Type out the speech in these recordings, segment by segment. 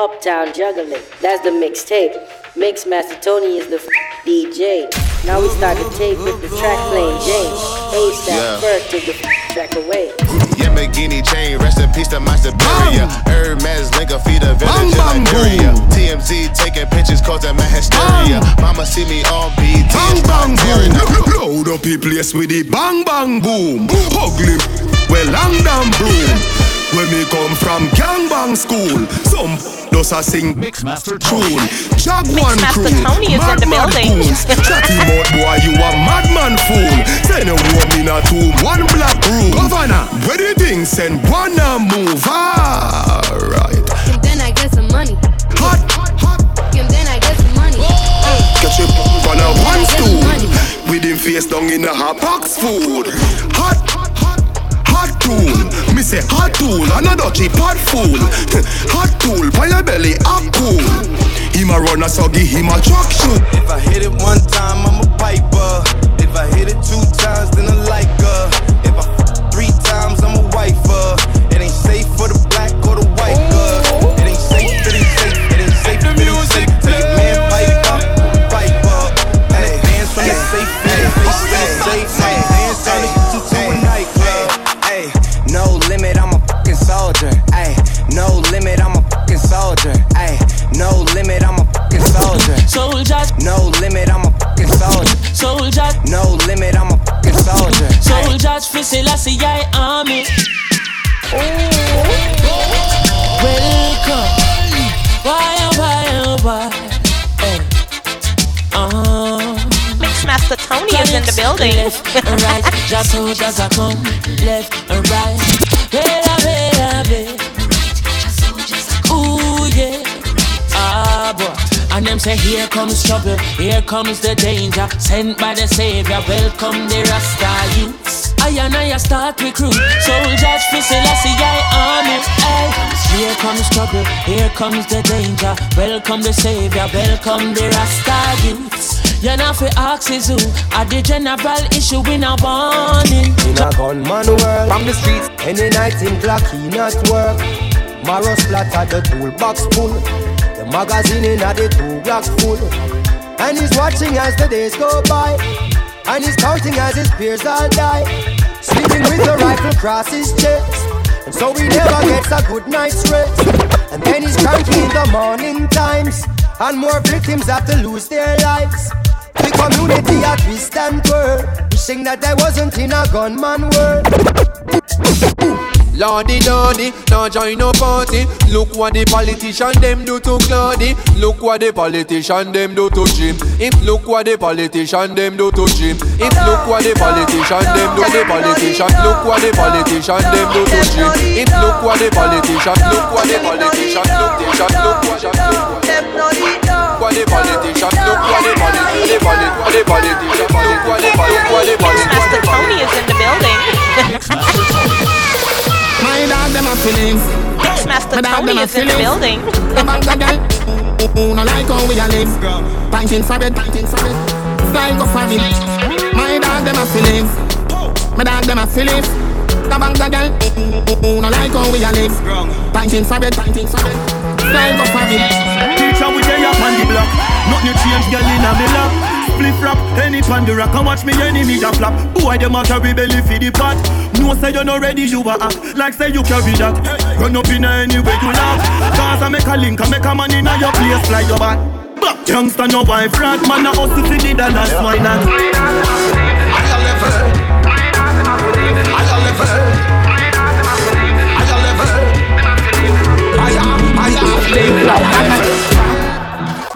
Uptown Juggling. That's the mixtape. Mix Master Tony is the f- DJ. Now we start the tape with the track playing James. A-Step Yeah. first take the f- track away. Lamborghini chain, rest in peace to my superior. Hermes link a feed a village Bang, in bang, Liberia. boom. TMZ taking pictures causing my hysteria. Mama see me on BT. Bang bang boom. Load up the place with the bang bang boom. Ugly, well long damn broom. When me come from gangbang school, some does a sing Mixmaster tune. Jaguan Mixmaster crew, Tony is in mad the mad building. goons. Chatty mouth boy, you a madman fool. Send a woman in a tomb, one black room. Governor, where you think? send one a move. Alright. And then I get some money. Hot, hot. And then I get some money. Hey, Catch a on a one stool money. With him face down in a hot box food Hot, hot, hot, tool Me say hot tool, another cheap hot fool Hot tool, by your belly, hot cool Him a run a so give him a truck shoot If I hit it one time, I'm a piper. If I hit it two times, then I like her. If I f- three times, I'm a wifer. Soldier. Soldiers, No limit, I'm a fucking soldier. soldiers, No limit, I'm a fucking soldier. Ay, soldiers for Selassie I am army. Welcome. Why, oh, why, oh, why? Hey. Uh, Mixmaster Tony is in the building. Left and right, just soldiers are come. Left and right. Bella, bella, bella. And them say, here comes trouble, here comes the danger. Sent by the Savior, welcome the Rasta youths. I and I start recruit soldiers for Selassie army. Ay. Here comes trouble, here comes the danger. Welcome the Savior, welcome the Rasta youths. You're not for axes who are the general issue in a warning. In a gunman world, from the streets, any night in black, he not work. Marrow splatter, the toolbox full. Magazine in a the two blocks full. And he's watching as the days go by. And he's counting as his peers all die. Sleeping with the rifle across his chest. And so he never gets a good night's rest. And then he's cranky in the morning times. And more victims have to lose their lives. The community at twist and twirl. Wishing that I wasn't in a gunman world. Lordy, lordy, now join no party. Look what the politician them do to Claudy. Look what the politician them do to Jim. If look what the politician them do to Jim. If look what the politician them do the politician. Look what the politician them do to Jim. If look what the politician, look what the politician, look the look what shot, look what what the politician, look what the politician, polit- what the politician, Mixmaster My Tony a is in the building. The bank girl. Who no like how we a live. Pinting for it, pinting for it. Flying go for it. My dog them a feelings. My dog them a feelings. The bank girl. Who no like how we a live. Pinting for it, pinting for it. Flying go for it. Teacher, we day up on the block. Nothing change, girl in a me lap. Flip flop, any rock and watch me enemy a flap. Boy, them a carry belly for the pot. No say you not ready, you a act like say you carry that. Run up in any way you laugh. Cause I make a link, I make a man in your place, fly your back. Back youngster, no wife rat, man a hustle for the dollars, why not?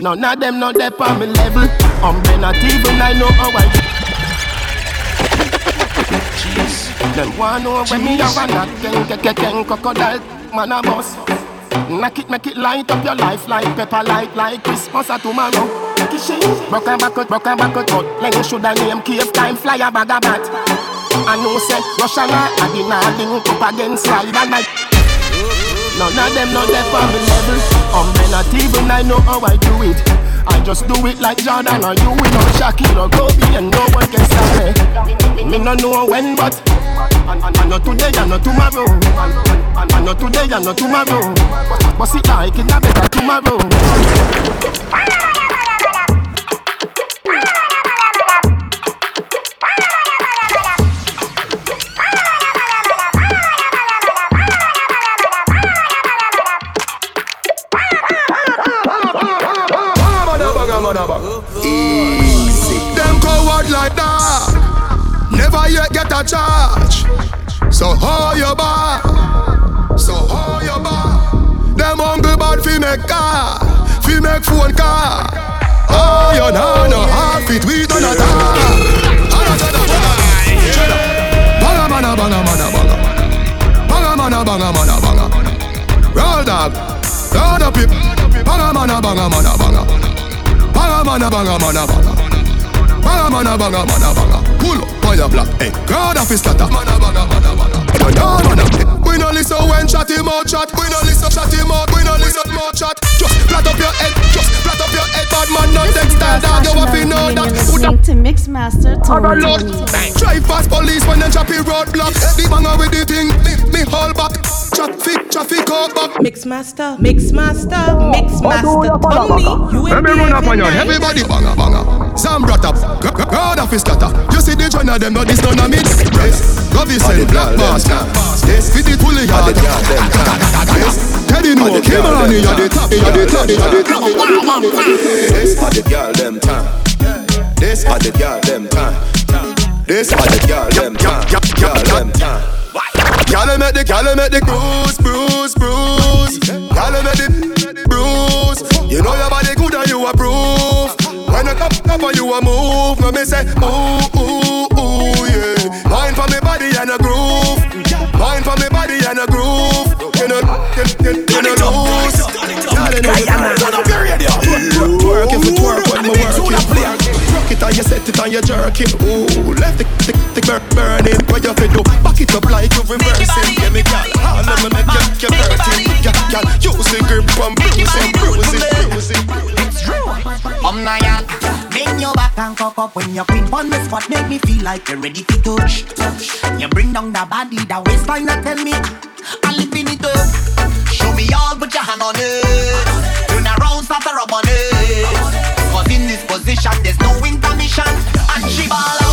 None of them not there on me level. Um, I'm not even I know how I. Jeez. Them want know when me a ken ken ken ken crocodile man a boss. Knock it, make it light up your life like pepper light like Christmas or tomorrow. Make broke and back out, broke and back out, but like you shoulda name cave time fly a bag of bat. I know say Russian a be nah link up against slide and night. None of them know that the level. Me not even I know how I do it. I just do it like Jordan or you, we know Shaquille or Kobe, and no one can stop me. Me no know when, but and, and not today and not tomorrow. And, and, and not today and not tomorrow. But, but it like in a better tomorrow. Charge. So how you bar? So how you bar? Them hungry bad fi make car, fi make phone car. Oh, you know no half it we done a Banga mana banga mana banga. Banga mana banga mana banga. Roll dog. Roll up it. Banga mana banga mana banga. Banga mana banga mana banga. Banga mana banga mana banga. Pull up on your block, hey. God of his tata. Mana banga mana banga. No no mana. We no listen when chat him out chat. We no listen chat him out. We no listen more chat. Just flat up your head. Just flat up your head. Bad man not text that dog. You have to know that. Listening to Mixmaster Tony. Drive past police when them choppy roadblock. The banger with the thing. Me, me hold back. Traffic, traffic out back. Mixmaster, Mixmaster, Mixmaster oh, Tony. You Let me run up on you. Everybody banger Sam brought up. God of his tata. You see the joint of them, but this none of me. Go Vicent, Black Master. This fit it fully hard. Yes. Teddy no, came on you. You're the top. You're the top. You're the top. This are the girl them time. This are the girl them time. This are the girl them time. Girl them time. Gyal make the gyal make the bruise, bruise, bruise. When you come up and you a move, no me say ooh ooh ooh yeah. Mind for me body and a groove. Mind for me body and a groove. You know you, you, you know and you set it and you jerk it. Ooh, left the the the burn burning. What you fi do? Back it up like you reversing. Yeah me gyal, all of me make you you hurting. Gyal, gyal, use the grip and bruise it, bruise it, bruise it. Come now, yeah. Bend your back and cock up when you queen on the spot. Make me feel like you're ready to touch. You bring down the body, the waistline, and tell me I'm lifting it up. Show me all, put your hand on it. Turn around, start to rub on it. Position, there's no intermission. And she ball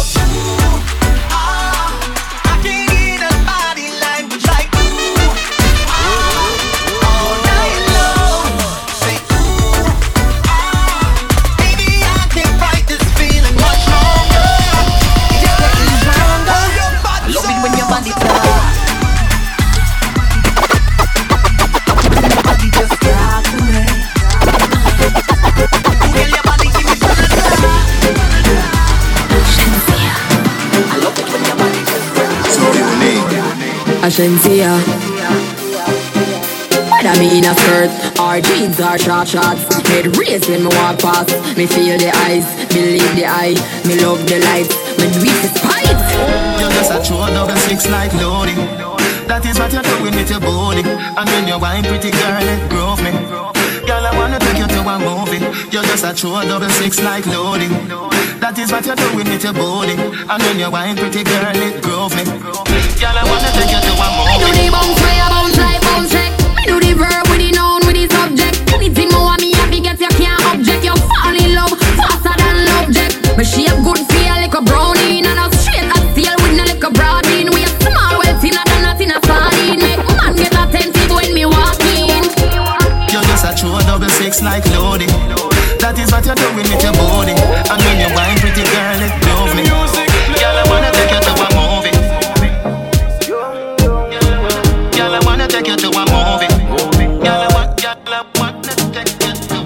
unique. Ashensia. Whether me in a skirt or jeans or short shorts Head raised when me walk past Me feel the eyes, believe the eye Me love the lights, me do it despite You're just a true double six like loading. That is what you're doing with your body. And when you're wine, pretty girl, it groove me. Girl, I wanna take you to a movie. You're just a true double six like loading. That is what you're doing with your body. And when you're wine, pretty girl, it groove me. Girl, I wanna take you to a Me do the movie. bounce where bounce like bounce check do the verb with the noun with the subject Anything more me get you can't object You fall in love faster than love jet Me shape good true like loading. That is what you're doing with your body. And when you're wine, pretty girl, it groove me. Girl, I wanna take you to a movie. Girl, I wanna take you to a movie. Girl, I want, girl, I wanna take you to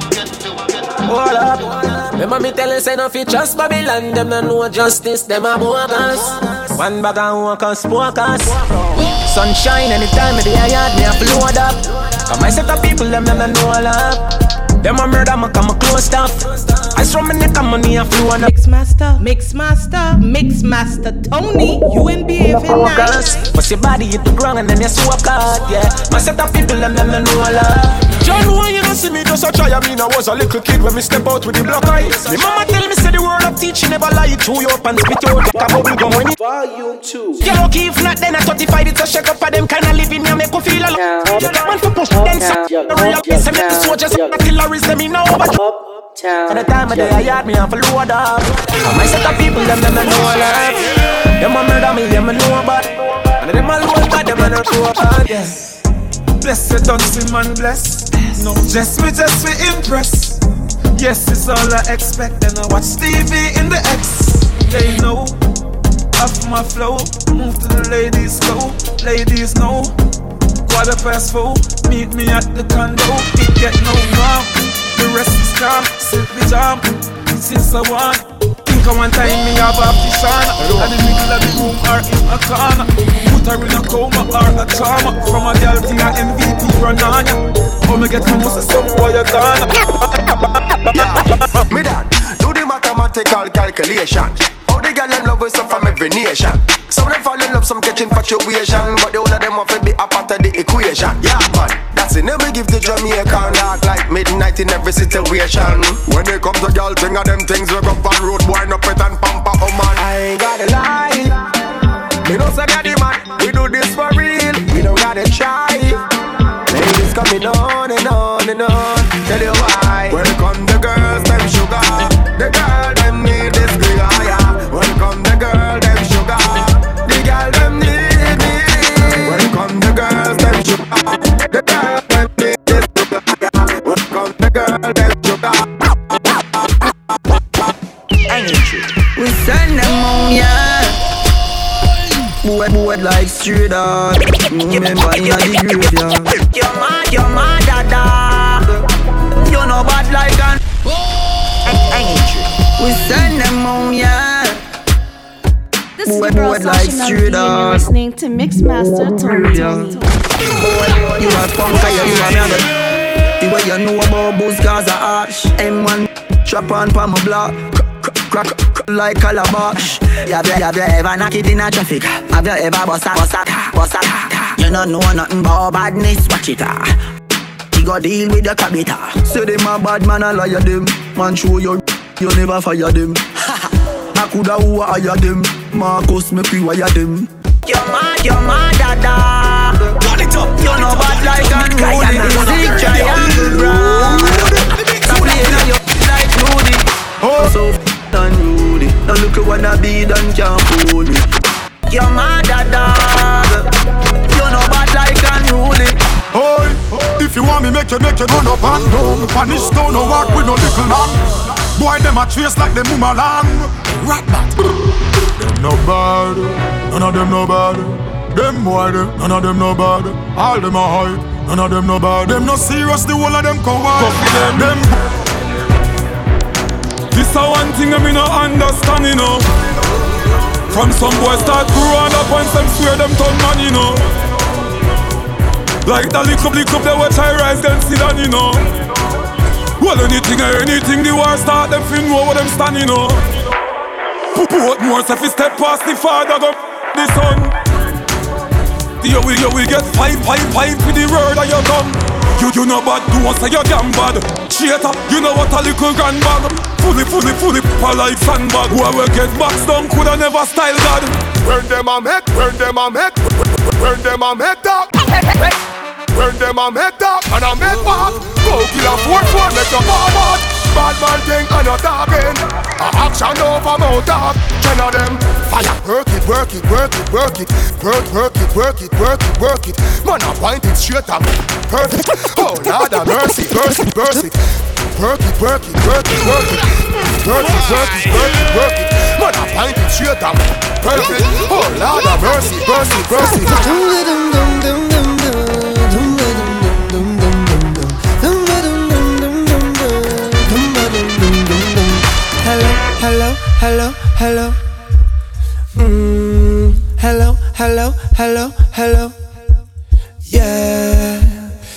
Hold up. Remember me telling say no fit trust Babylon Them no know justice, them a bogus One bag of workers, focus Sunshine anytime me the yard me a load up Come I set of people, them them no know all up Them a murder, me come a close stuff I saw me neck and money a Mix master, mix master, mix master Tony. You ain't behaving nice. Bust your body hit the ground and then you swap out, yeah My set of people, them them no know all up John, why you don't see me just a try Cause I mean I was a little kid when me step out with the black eyes. Me mama tell me say the word of teaching never lie to you up and spit out like a bubble gum when it. Volume 2. You lucky if not then at 35 it's a shake up for them kind of living here make you feel alive. You man for push them some. The real piece make the soldiers artilleries them in over. Uptown. At the time of day I had me off a load up. And my set of people them them I know love. Them a murder me them I know about. And them a load but them a no show up. Yeah. Blessed don't see man bless. No, just me, just me impress. Yes, it's all I expect. And I watch TV in the X. They know off my flow. Move to the ladies slow. Ladies know. Quarter past four. Meet me at the condo. It get no calm. The rest is calm. Sit the jam. Since I want. I one time me have a on At the middle of the room or in a corner. Put her in a coma or a trauma. From a girl thing a MVP run on ya Oh me get my muscle some boy you gone? Me dad, do the mathematical calculation. How the girl them love us up from every nation. Some of them fall in love, some catch infatuation, but the whole of them want to be a part of the equation. Yeah, man, that's it. Never give the Jamaican dark like midnight in every situation. When it comes to girl thing, of them things we go on road, boy, no pet and pamper, oh man. I ain't gotta lie. Me no say the man. We do this for real. We don't gotta try. Ladies coming on and on and on. Tell you why. Welcome the girls, them sugar. Send them on, yeah. Boy, boy, like straight up. Remember in the graveyard. You're mad, you're mad, dada. You know bad like an. We send them on, yeah. This is Boy, your girl boy, like straight and you're listening to Mixmaster Tony. Tony. You a punk, you you a me the way you know about booze cause a ash M1 trap on pa my block Crack, crack, crack like calabash Have you, have you ever knock it in a traffic? Have you ever bust a, bust a, bust a You don't know nothing about badness, watch it ah You go deal with your cabita Say them a bad man, I liar them Man show you, you never fire them I coulda who hire them Marcus make we wire them You're mad, you're mad, dada. Turn it up. You know bad like unruly. Big triangle brown. Stop playing on your like Rudy. Oh, so f- unruly. Now look at what I be done can't fool me. You're mad, dada. You know bad like unruly. Oi, if you want me, make you make you run up and down. Punish stone, no walk with no little man. Boy, them a trace like them boomerang. Rat bat. Them no bad, none of them no bad. Them boy, them, none of them no bad. All them a hype, none of them no bad. Them no serious, the whole of them coward. Them, them. This a one thing I me no understand, you know. From some boys start growing up and some swear them turn man, you know. Like the lick up, they watch I rise, then sit down, you know. Well, anything or anything, the war start, them fin know where them stand, you know. Put more, you step past the father, go the son You will, you will get five, five, five with the word of your gun you, you know bad, do what say you damn bad Cheater, you know what a little grandbag Fully, fully, fully, for like sandbag Who will get boxed down, coulda never style God When them a make, when them a make, when them a make that. When them a make that and a make back. Go kill a four four, make your forward. Bad man thing and you talking. A action over mouth talk. Ten of them fire. Work it, work it, work it, work it, work, work it, work it, work it, work it. Man, I point it straight up. Perfect. Oh Lord have mercy, mercy, mercy. Work it, work it, work it, work it. Work it, work it, work it, work it. Man, I point it straight up. Perfect. Oh Lord have mercy, mercy, mercy. Hello, hello, hello, hello. Mm, hello, hello, hello, hello. Yeah,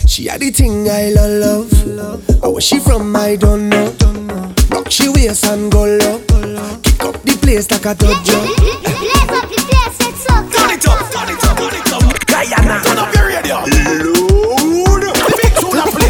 she had the thing I love, love. Oh, where she from? I don't know. Rock she waist and go low. Kick up the place like a dojo. Turn it up, turn it up, turn it up. Guyana. Turn up your radio. Load. The big tune of play.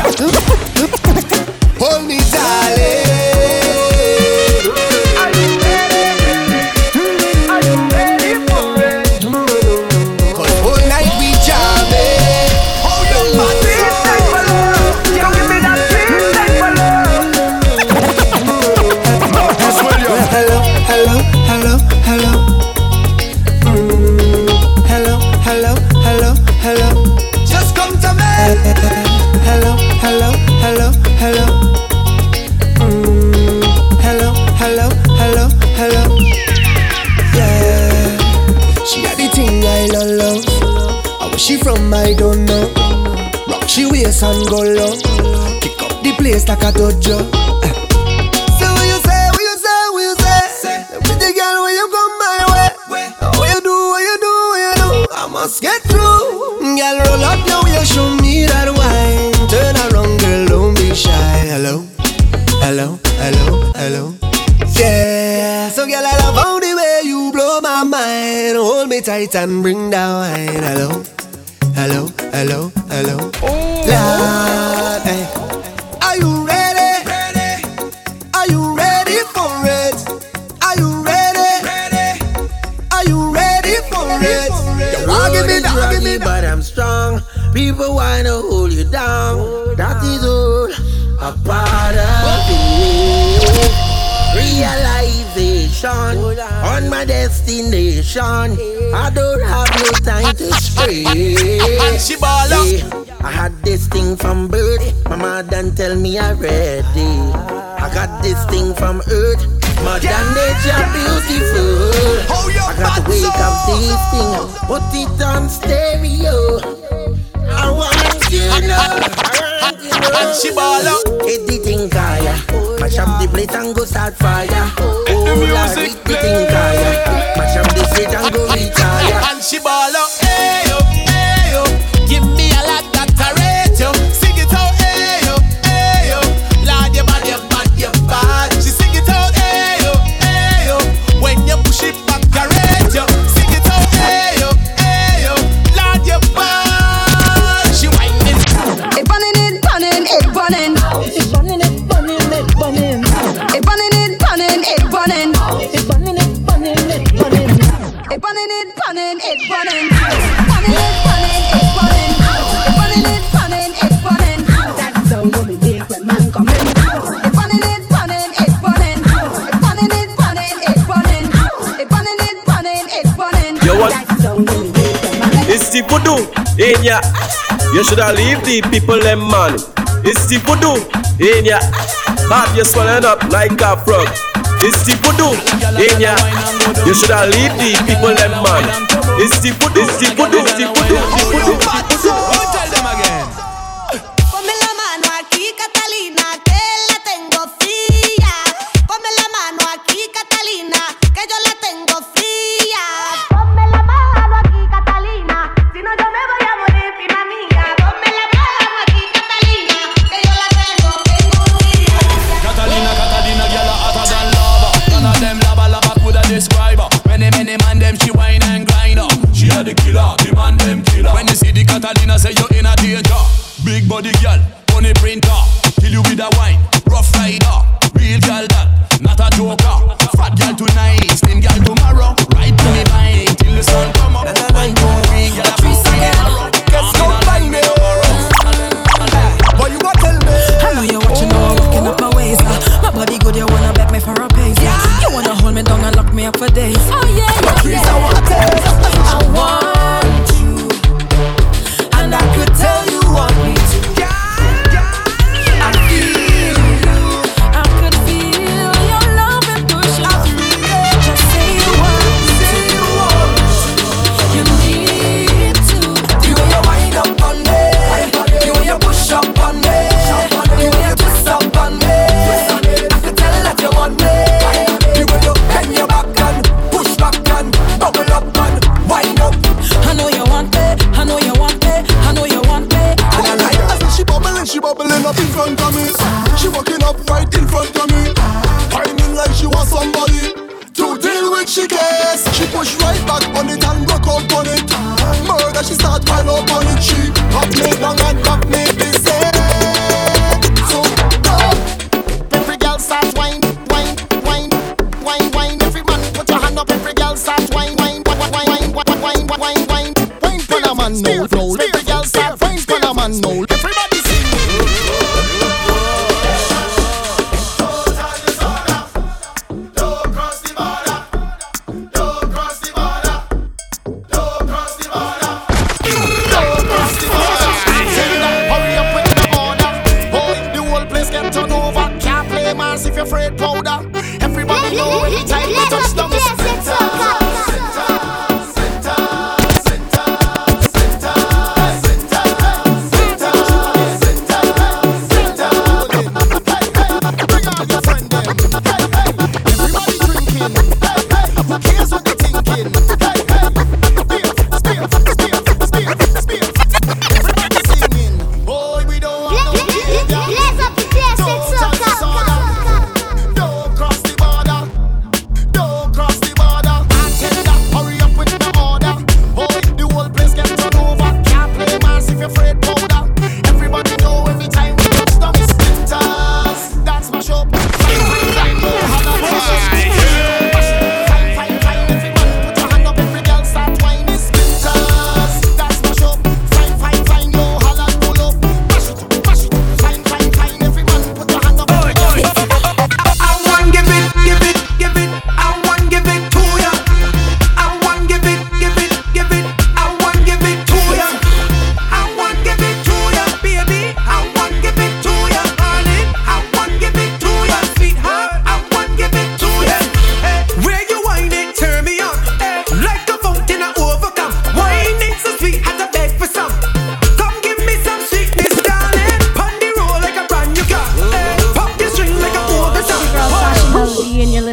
dojo. Uh. So what you say, what you say, what you say? say. Pretty girl, when you come my way, Where? what you do, what you do, what you do? I must get through. Girl, roll up your wheel, show me that wine. Turn around, girl, don't be shy. Hello, hello, hello, hello. Yeah. So girl, I love how the way you blow my mind. Hold me tight and bring And she ball up Hit the thing kaya. Mash up the plate and go start fire. Oh Lord, hit the thing kaya. Mash up the plate and go the voodoo in ya. You shoulda leave the people them man. It's the voodoo in ya. Have you swallowed up like a frog? It's the voodoo in ya. You shoulda leave the people them man. It's the voodoo. It's the voodoo. It's the voodoo. It's the voodoo. she wine and grind up. She had the killer, the man them killer. When you see the Catalina, say you in a danger. Big body girl, on printer, kill you with a wine, rough rider, real girl that, not a joker.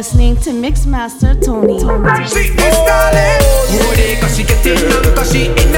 Listening to Mixmaster Tony. See, Miss Darling. They cause she getting on, cause she in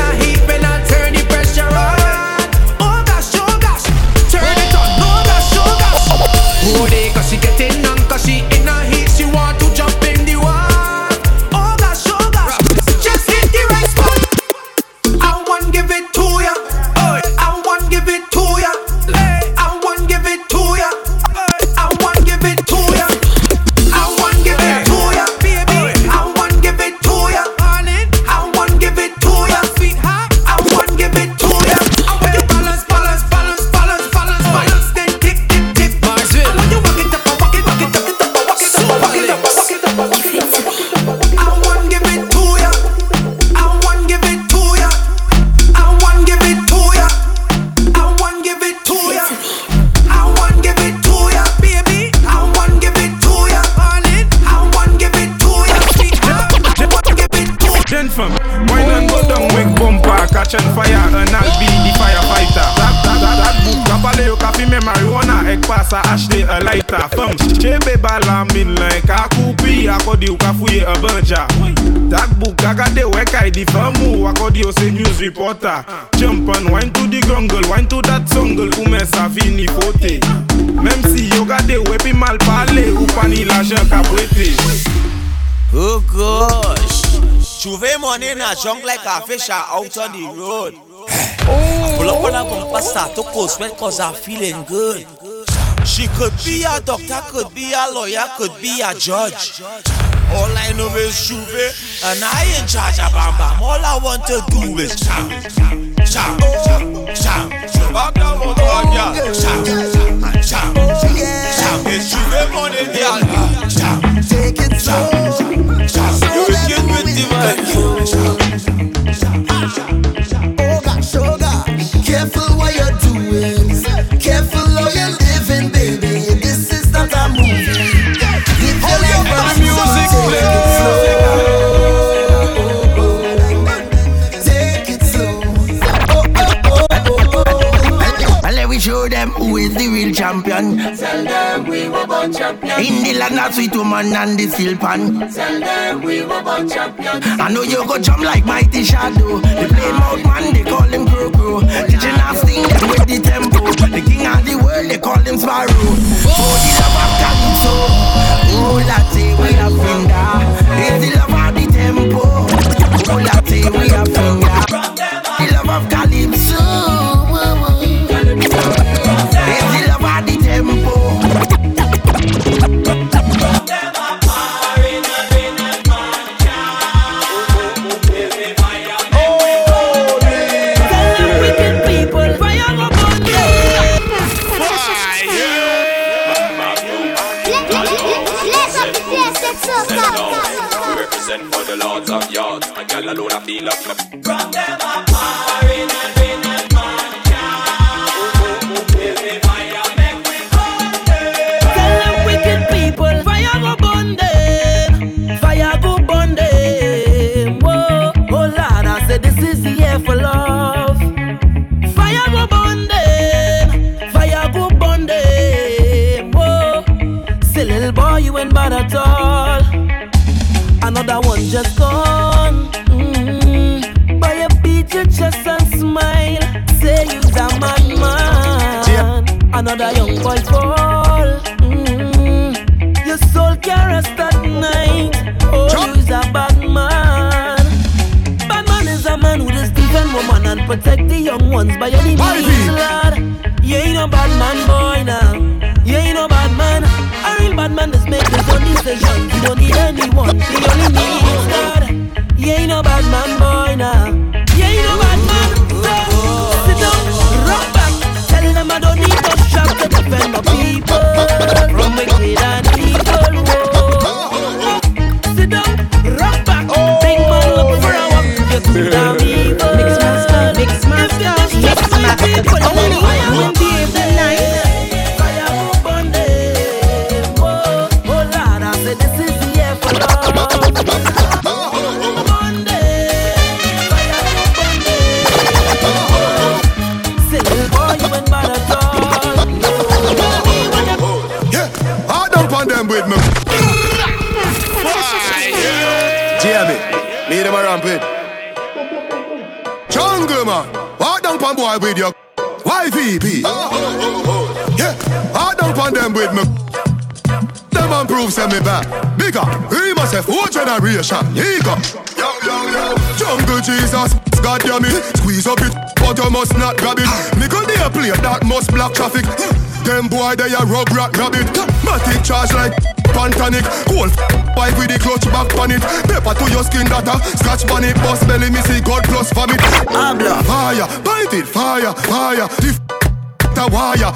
news reporter. Jump and wine to the grungle, wine to that sungle, ume savini fote. Même si yo gade wepi mal pale, upani la jen kapwete. Oh gosh. Chuve money in a junk like a fish are out on the road. I pull up on a bumper start to coast sweat cause I'm feeling good. She could be a doctor, could be a lawyer, could be a judge. All I know is Chuve and I in charge of Bam Bam. All I want to do is chow, chow, chow, chow. Back down on one yard. Chow, chow, chow. It's Chuve money, girl. Chow, take it slow. Chow, you wicked with the vibe. Oh gosh, oh gosh. Careful what you're doing. Careful how you're living, baby. This is not a movie. Show them who is the real champion. Tell them we were born champions. In the land of sweet woman and the steel pan. Tell them we were born champions. I know you go jump like mighty shadow. They play mouth man, they call him Crow Crow. Teaching us sing them with the tempo. The king of the world, they call him Sparrow. Oh, the love of Calypso. Oh, latte, we have finger. It's the love of the tempo. Oh, latte, we have finger. The love of Calypso. We represent for the lords of yards. A gal alone I feel up. From them a Another young boy fall. Mm, your soul can rest at night. Oh, you's a bad man. Bad man is a man who just defend woman and protect the young ones by any means, lad. You ain't no bad man, boy, now. You ain't no bad man. A real bad man just make his own decisions. You don't need anyone. He only needs God. You ain't no bad man, boy, JB, me them a rampant. Jungle man, walk down pan boy with your YVP. Yeah, walk down pan them with me. Them man prove send me back. Bigger, he must have four generation. Nigga. Jungle Jesus, God damn it. Squeeze up it, but you must not grab it. Me go there play that must block traffic. Them boy they a rug rat rabbit. Matic charge like pantanic. Cold pipe with the clutch back on it. Pepper to your skin data. Scratch on it, bust belly, me see God plus vomit. Habla. Fire, bite it, fire, fire. The f- the wire.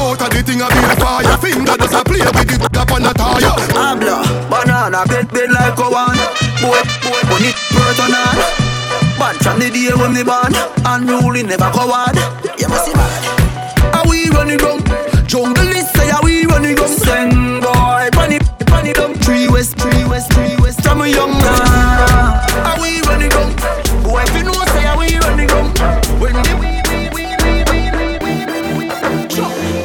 Out of the thing I be a fire. Finger does a play with the up on the tire. Habla, banana, bed bed like a one. Boy, boy, when it burton on. Bad from the day when me born. Unruly never coward. You must see bad. Are we running down? Jungle is say are we running down? Send boy, bunny, bunny down. Three west, three west, three west. From a young man. Are we running down? Boy, if you know say are we running down? When the we.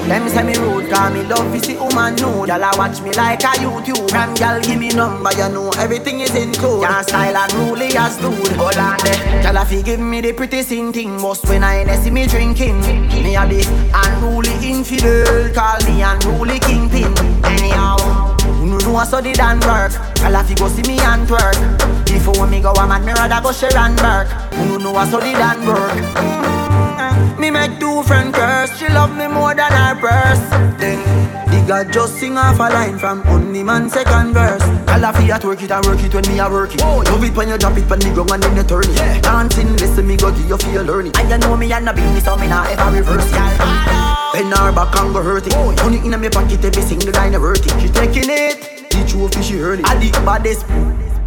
Them say me rude, cause me love to see woman nude Y'all watch me like a YouTube Ram y'all give me number, you know everything is in code Can't style and rule as dude Hold on there Y'all fi give me the pretty sing thing Most when I see me drinking Me a the unruly infidel Call me unruly kingpin Anyhow you know I saw the Dan work. Y'all a fi go see me and twerk. Before me go a man, me rather go share and work. You know I saw the Dan work. Mm-hmm. Me make two friend curse. She love me more than her purse. Then the God just sing off a line from only man second verse. I laugh at work it and work it when me a work it. Oh, love it when you drop it on the ground and then you turn it. Yeah. Dancing, listen me go give you feel learning. And you know me and a beanie so me not ever reverse it Bend her back and go hurt it. Money in me pocket every single line worth it. She taking it. The trophy she earn it I the baddest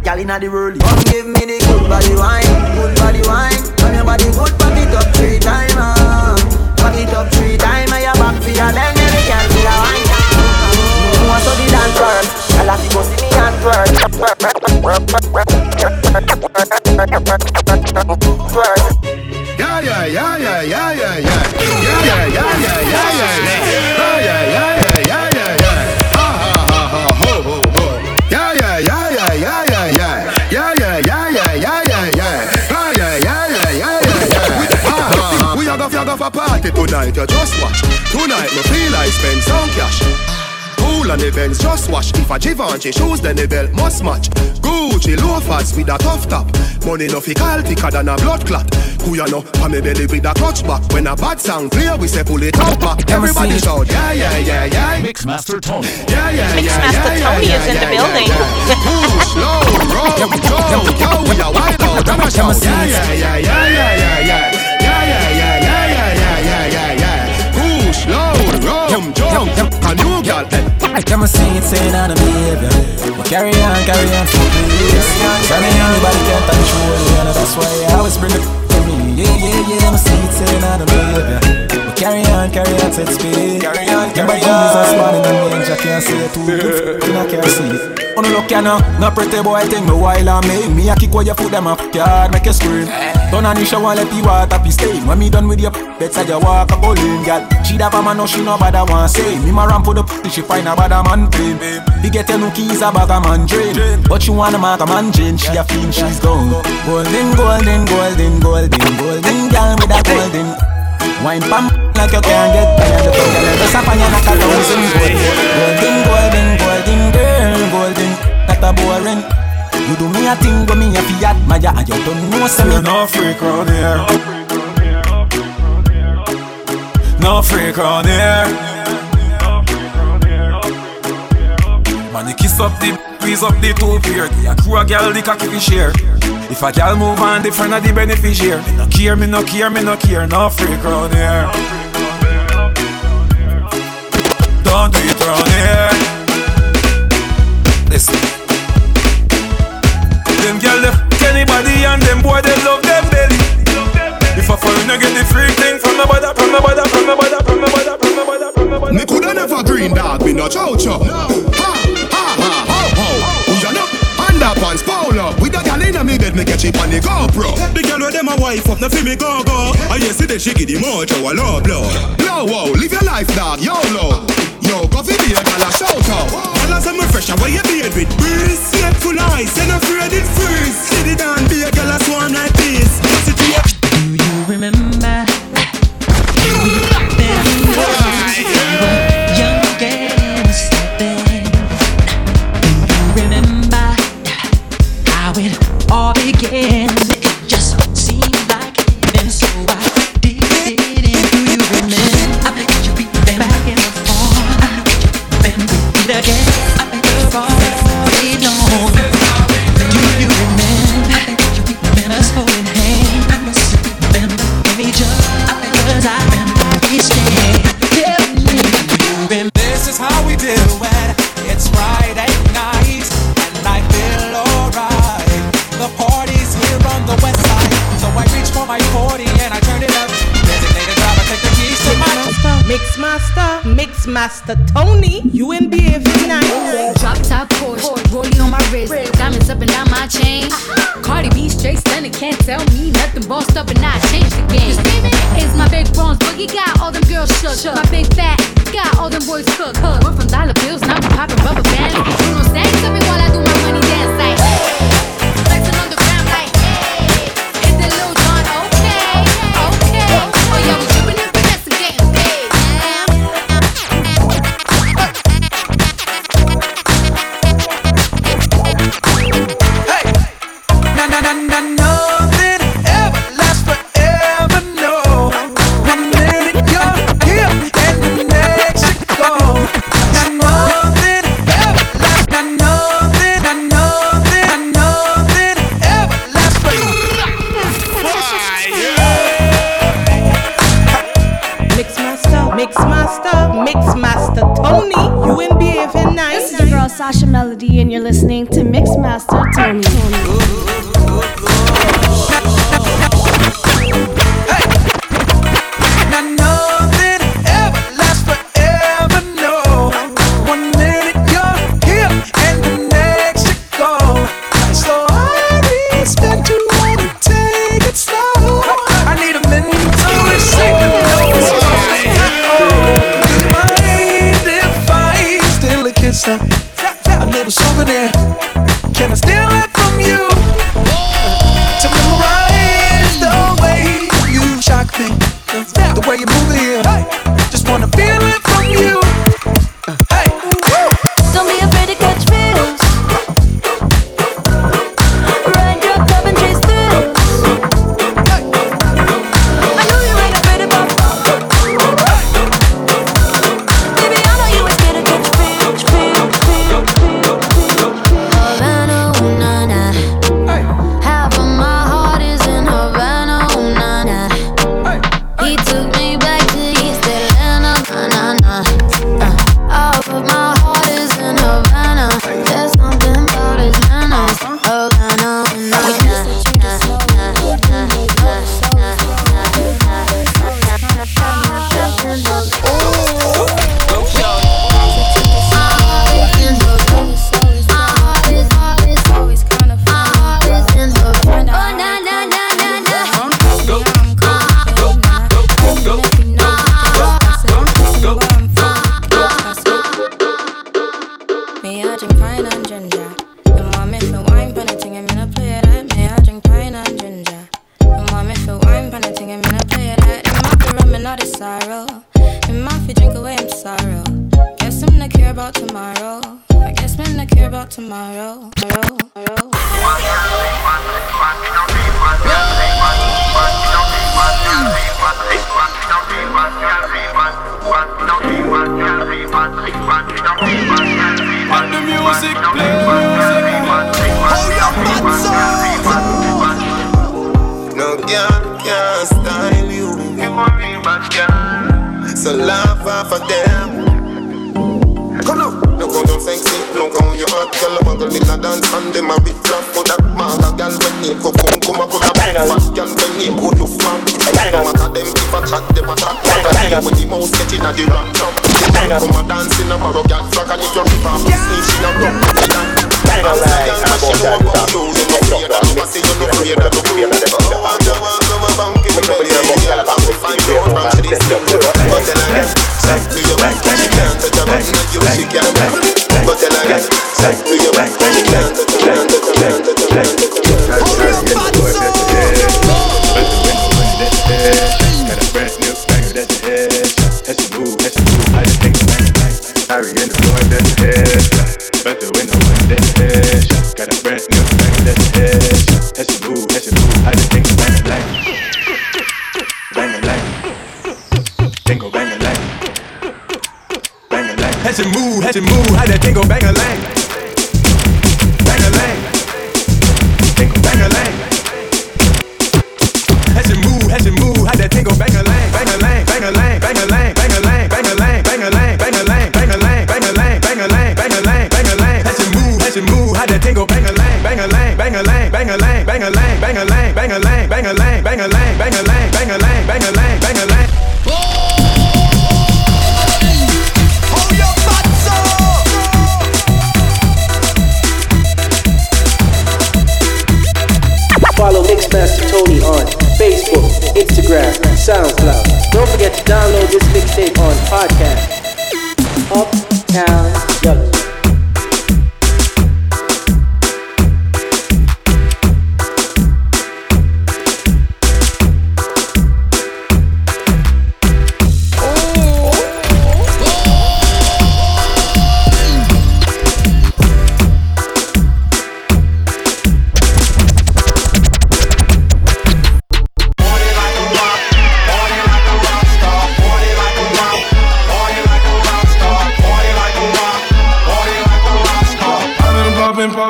Girl inna the world. Come give me the good body wine Good body wine. When your body good Back it up three times uh. Back it up three times And your back for your bend Every girl feel a wine. You want to the dance world Girl have to go see me and twerk yeah. Yeah, yeah, yeah, yeah, yeah, yeah, yeah. Yeah, yeah, yeah, yeah, yeah, yeah. Ah, party tonight, you just watch. Tonight me feel like spend some cash. Cool and events just wash. If a Givenchy shoes, then the belt must match. Gucci loafers with a tough top. Money no fi call thicker than a blood clot. Who ya know? Pa me belly with a clutch back. When a bad sound clear, we say pull it out back. Everybody shout, yeah yeah yeah yeah. Mixmaster Tony. Yeah yeah yeah yeah. Mixmaster yeah, yeah, yeah, yeah. Yeah, yeah. Push low, roll, go, yo, we a wild out and shout. Yeah yeah yeah yeah yeah yeah yeah. Yeah yeah yeah yeah yeah yeah yeah yeah. Push low, roll, jump, jump, and you girl. I come and sing it, saying on the behavior. But carry on, carry on for please. Tell me anybody can control me, and that's why I always bring it to me. Yeah, yeah, yeah, I'm sing it, saying on the behavior. But carry on, carry on, set speed. Carry on, carry on. Jesus, man, in the range, I can't say it too. I can't see it. Oh no look ya no, no pretty boy think me while I make me a kick where you put them up yard make you scream. Turn on the shower let the water be stain. When me done with your bedside you walk a bowling girl. She da a man no she no bother want say. Me ma ramp for the pussy she find a bad man pain. He get no keys a bag a man drain. But she wanna mark a man chain. She a fiend she's gone. Golden, golden, golden, golden, golden girl with a golden. Wine pam like you can't get tired. Just a pan and a thousand gold. Golden, golden, golden golden. That a boring. You do me a thing, but me a fi admire, and you don't know say me You're no freak on here. No freak on here. Man, you kiss up the, squeeze up the two beard. Yeah, crew a girl the cocky fi share. If a girl move on, different of the beneficiary. Me no care, me no care, me no care. No freak on here. Don't do it round here. Listen. Them girl f anybody and them boy they love them belly. If a foreigner get the free thing from the bother, from the bother, from the bother, from the bother, from the bother, from the bother. Me coulda never green dog, me no chow chow. Ha, ha, ha, ho, ho. Who ya know? Underpants, polo. With a gal inna me bed, me get cheap on the GoPro. The girl with them a wife up, no fi me go go. I yesterday she give the mojo a low blow. Yo, whoa, live your life, dog, YOLO. Yo, coffee be a gal a shout out. Cause I'm a fresh away you beard with? Breeze Full eyes and afraid it freeze. Sit it down be a girl I swarm like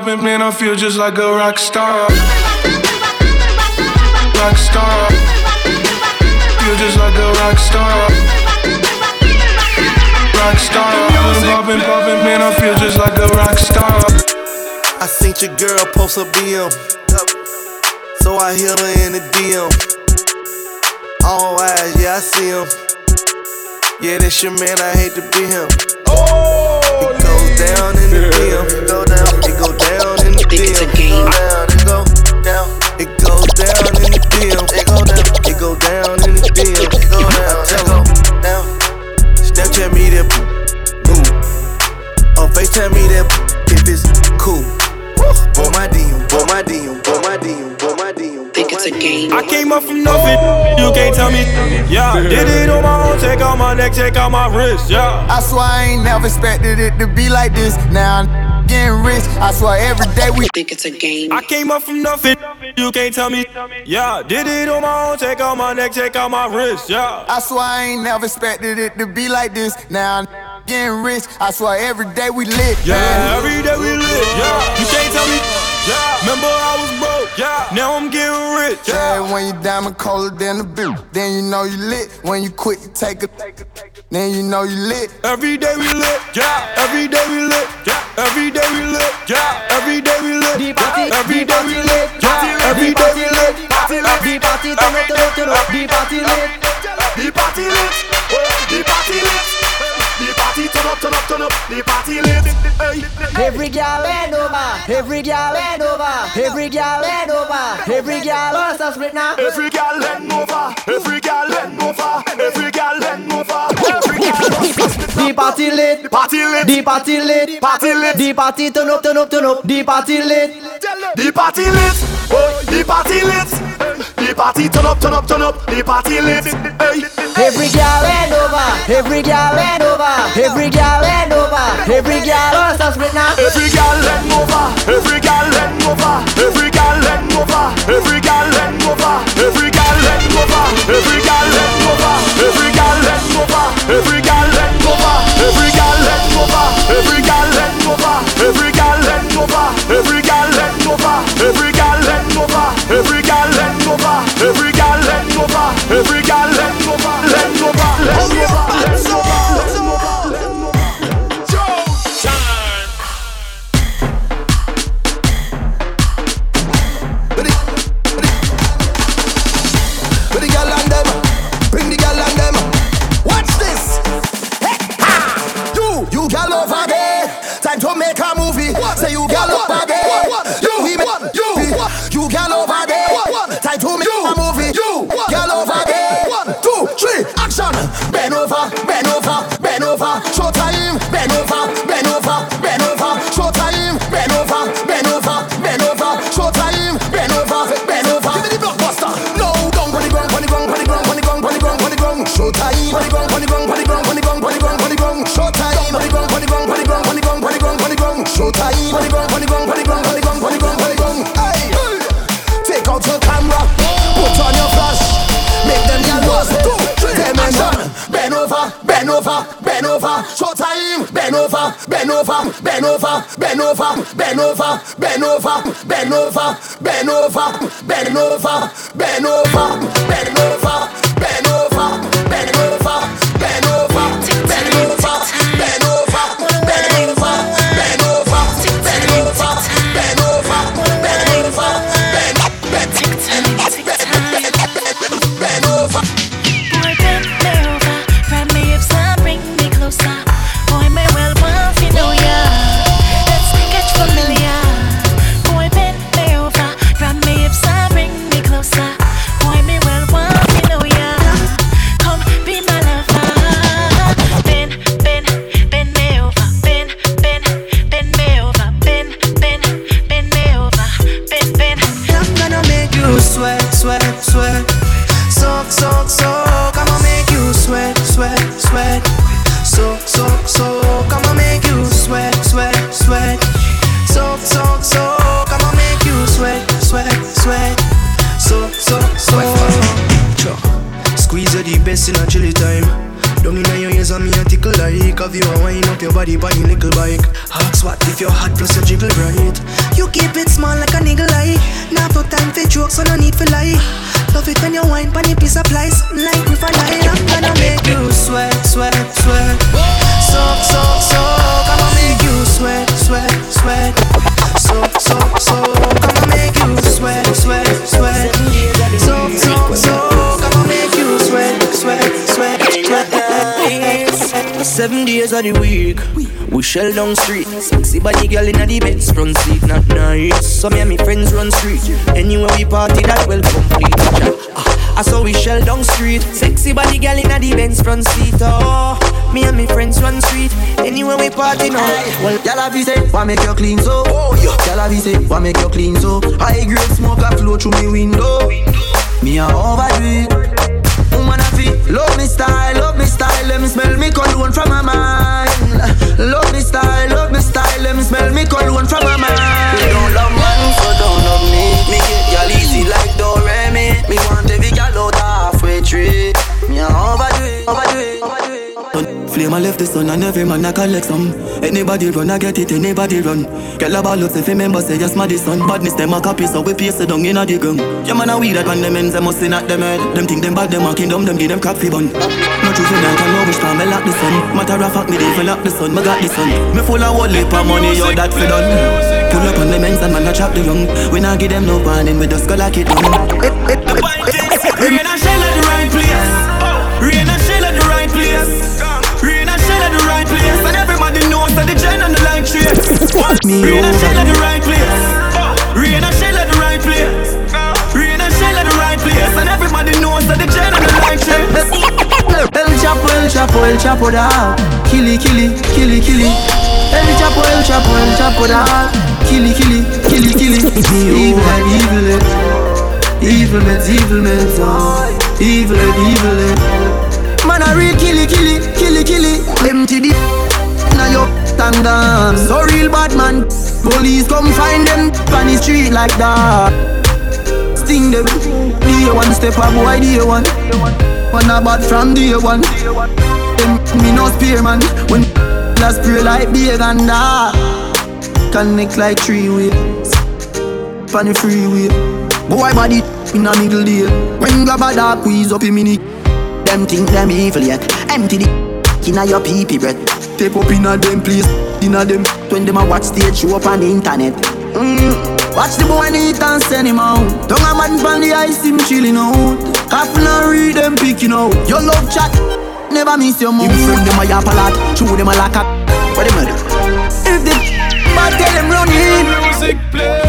popping, man, I feel just like a rock star. Rock star. Feel just like a rock star. Rock star. Been popping, popping, man, I feel just like a rock star. I seen your girl post a BM. So I hit her in the DM. All eyes, yeah, I see him. Yeah, that's your man, I hate to be him. Oh, It goes down in the DM. It go down, it go down in the DM. It go down, it go down. It goes down in the DM. It go down, it go down in the DM. It go down, it go down. Snapchat me that move. Or FaceTime me that if it's cool. Boy, my DM, boy, my DM, boy, my DM, it's a game. I came up from nothing, you can't tell me. Yeah, did it on my own, take out my neck, take out my wrist. Yeah. I swear I ain't never expected it to be like this. Now I'm getting rich. I swear every day we think it's a game. I came up from nothing, you can't tell me. Yeah, did it on my own, take out my neck, take out my wrist. Yeah. I swear I ain't never expected it to be like this. Now I'm getting rich. I swear every day we lit. Yeah, every day we lit. Yeah, you can't tell me. Yeah, remember I was broke. Yeah, now I'm getting rich. Yeah, when you diamond colder than the bill, then you know you lit. When you quit, you take a, then you know you lit. Every day we lit. Yeah, every day we lit. Yeah, every day we lit. Yeah, every day we lit. Yeah, every day we lit. Yeah, every day we lit. Party lit, the party turn up, turn up, turn up, the party lit, the party lit, the the party lit. Every girl bend over, every girl bend over, every girl bend over, every girl bust a split now. Every girl bend over, every girl bend over, every girl bend over, every girl The party lit, party lit, the party lit, party lit, the party turn up, turn up, turn up, the party lit, the party lit, oh, the party lit, the party turn up, turn up, turn up, the party lit. Hey. Every girl bend over, every girl bend over, every girl bend over, every girl bust a split now. Every girl bend over, every girl bend over, every girl bend over, every girl bend over, every girl bend over, every girl bend over, every girl bend over, every girl bend over, every girl bend over, every bend over, bend over, bend over, bend over, bend over, bend over, bend over, bend over, bend over, best in a chilly time. Down in your ears and me a tickle like Have you a wind up your body by your little bike? Ask what if you're hot plus you jiggle bright. You keep it small like a niggle eye. Now no time for jokes so no need for lie. Love it when you wine pan piece of lies. Like with a lie I'm gonna make you sweat, sweat, sweat. So, so, so Gonna make you sweat, sweat, sweat. So, so, so Gonna make you sweat, sweat Seven days of the week, we shell down street. Sexy body girl in the Benz front seat, not nice. So me and me friends run street. Anywhere we party, that well complete. Ah, I saw we shell down street. Sexy body girl in the Benz front seat. Oh, me and me friends run street. Anywhere we party now. Well, y'all have say, why make you clean so? Oh. Y'all have say, why make you clean so? High grade smoke a flow through me window. Me a overdo it. Love me style, love me style. Let me smell me cologne from my mind. Love me style, love me style. Let me smell me cologne from my mind. You don't love man, so don't love me. Me get y'all easy like Doremi. Me want every gal out halfway tree. Me a overdo it, overdo it, overdo it. Flame I left the sun and every man I collect some. Anybody run, I get it, anybody run. Get a ball up if remember say yes, my son. Badness them a copy, so we paste it down in a the gun. Yeah man a weed that man them ends, them must not them head. Them think them bad, them a kingdom, them give them crap fi bun. No truth in that, I know which time me lock the sun. Matter of fact, me even lock the sun, me got the sun. Me full of heap of money, yo that fi done. Pull up on the men's and man a chop the young. We not give them no warning, we just go like it done. Trace. Rain and shell at the right place. Rain and shell at the right place. Rain and shell at the right place. And everybody knows that the gen and the light trace. El Chapo, El Chapo, El Chapo da Killy, killy, killy, killy El Chapo, El Chapo, El Chapo da Killy, killy, killy, killy Evil and evil it Evil meds, evil meds. Evil and evil it Man a real killy, killy, killy, killy Empty the Now yo stand down So real bad man Police come find them On the street like that. Sting them Day one step a boy, day one. Man a bad from day one. Them me no spear man. When last spray like beer and that. Connect like three ways. Pan the freeway. Boy body in a middle day When grab a dark squeeze up in mini Them think them evil yet Empty the inna your pee pee breath Tape up inna them place Inna them When them a watch stage show up on the internet. Mm. Watch the boy eat and send him out Don't a man from the ice him chilling out. Coffin and read them picking out. Your love chat Never miss your mouth Him friend them a yap a lot. Chew them a lock up. What them a do? If they bad tell them run in. Music play.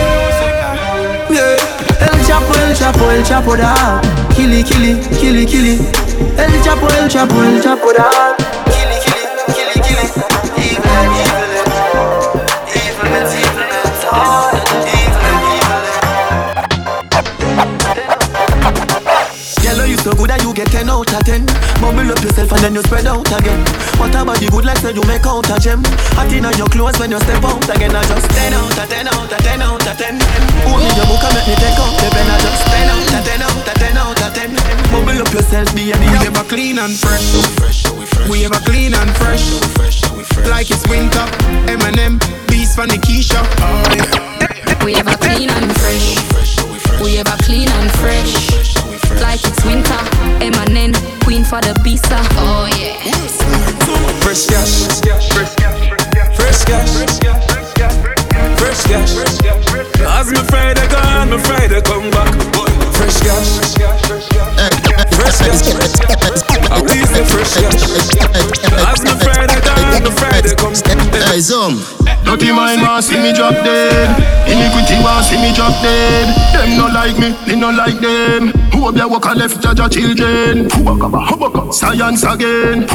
Yeah. El Chapo, El Chapo, El Chapo da. Killy, killy, killy, killy. El Chapo, El Chapo, El Chapo da and then you spread out again What about you good like say say you make out a gem. Hot inna your clothes when you step out again. I just ten out of ten out of ten out of ten. Hold me your book and make me take out the pen. I just ten out of ten out of ten out of ten. Bubble up yourself, be a We ever clean and fresh. We fresh. We ever clean and fresh. Like it's winter. Eminem, beats from the Keisha. Oh, yeah. We ever clean and fresh. We ever clean and fresh. Like it's winter. Eminem, queen for the pizza. Oh yeah. Fresh cash. Fresh cash. Fresh cash. Fresh gas, fresh gas, fresh cash. As me Friday gone, me Friday come back. Fresh cash. Fresh cash. Fresh cash. I we say fresh cash. As me Friday gone, me Friday come back. Hey, Zoom. Dirty mind want see me drop dead. Iniquity want see me drop dead. Them no like me, me no like them. Who up there walk a left judge a children? Science again.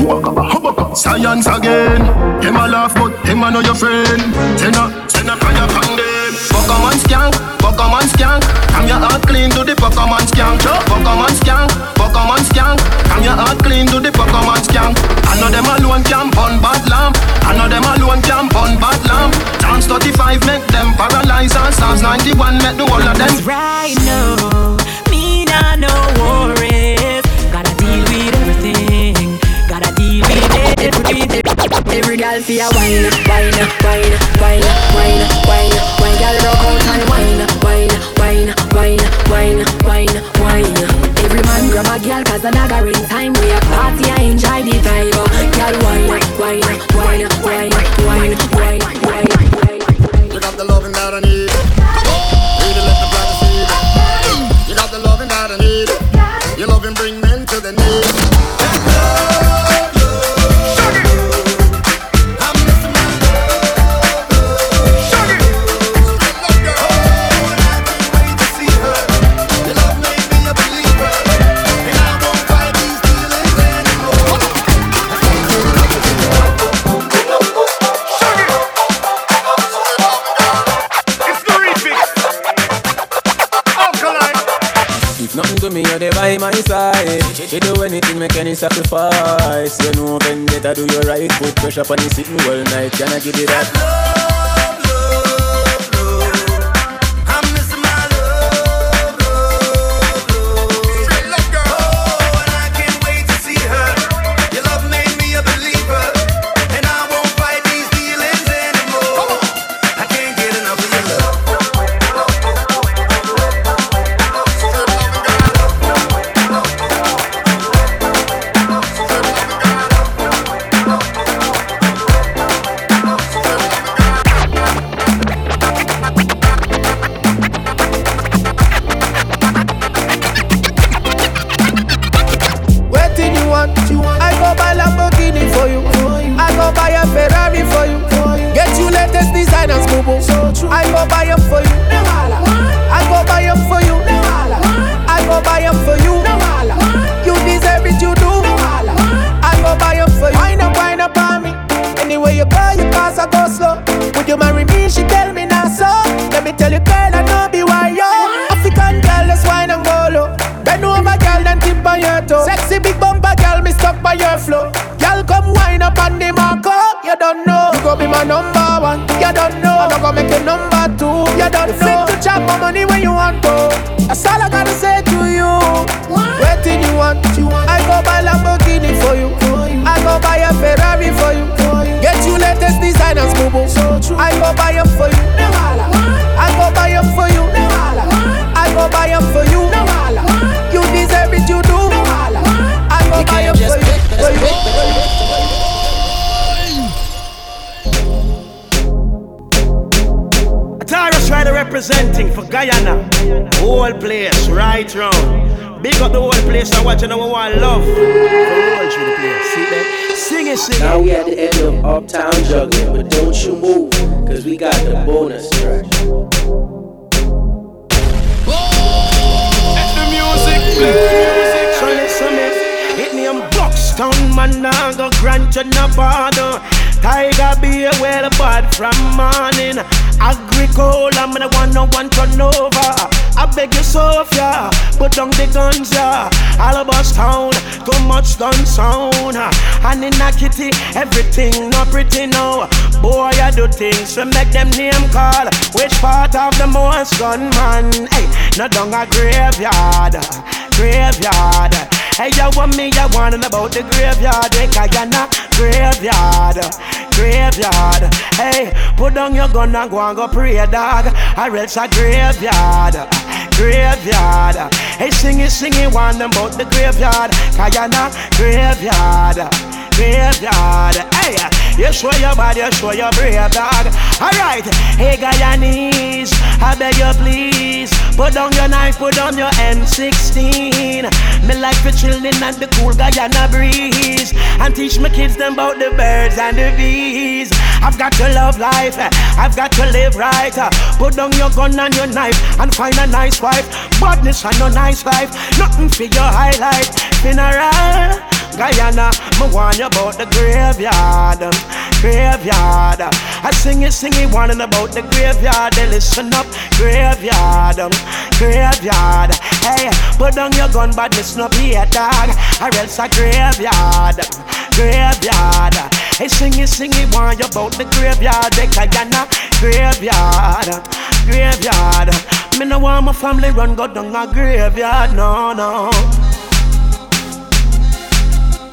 Science again. Them a laugh but them a know your friend. Send a send a fire from them. Pokemon skank, Pokemon skank. Come your heart clean to the Pokemon skank. Pokemon skank, Pokemon skank. Come your heart clean to the Pokemon skank. I know them alone can burn bad lamp. I know them alone can burn bad lamp. Psalms 35 make them paralyze and Psalms 91 make the whole of them. Right now, me nah no worries. Girl feel wine, wine, wine, wine, wine, wine, wine. Girl rock out and wine, wine, wine, wine, wine, wine, wine. Every man grab a girl 'cause the nagging time we a party and enjoy the vibe. Girl wine, wine, wine, wine, wine, wine, wine. You got the loving that I need. By my side. You do anything, make any sacrifice. You know, vendetta, do your right. Put pressure on the sitting all night. Can I give you that? Morning. Agricola, I'm the one no one turn over. I beg you, Sophia, put down the guns, yeah. Albouystown, too much gun sound. And in a kitty, everything not pretty now. Boy, I do things to make them name call. Which part of the most gunman? Hey, not down a graveyard, graveyard. Hey, you want me, you want about the graveyard, they Guyana graveyard, graveyard. Hey, put down your gun and go and go pray, dog. Or else a graveyard, graveyard. Hey, sing it, sing it, them about the graveyard, Guyana graveyard graveyard. Hey, you show your body, you show your brave dog. Alright, hey Guyanese, I beg you please. Put down your knife, put down your M16. Me like the children and the cool Guyana breeze. And teach my kids them about the birds and the bees. I've got to love life, I've got to live right. Put down your gun and your knife and find a nice wife. Badness and no nice life, nothing for your highlight. Funeral. Guyana, me warn you about the graveyard, graveyard. I sing it, sing it, warning about the graveyard. They listen up, graveyard, graveyard. Hey, put down your gun, but listen up here, dog. Or else a graveyard, graveyard. Hey, sing it, sing it, warn you about the graveyard. The Guyana, graveyard, graveyard. Me no want my family run go down a graveyard, no, no.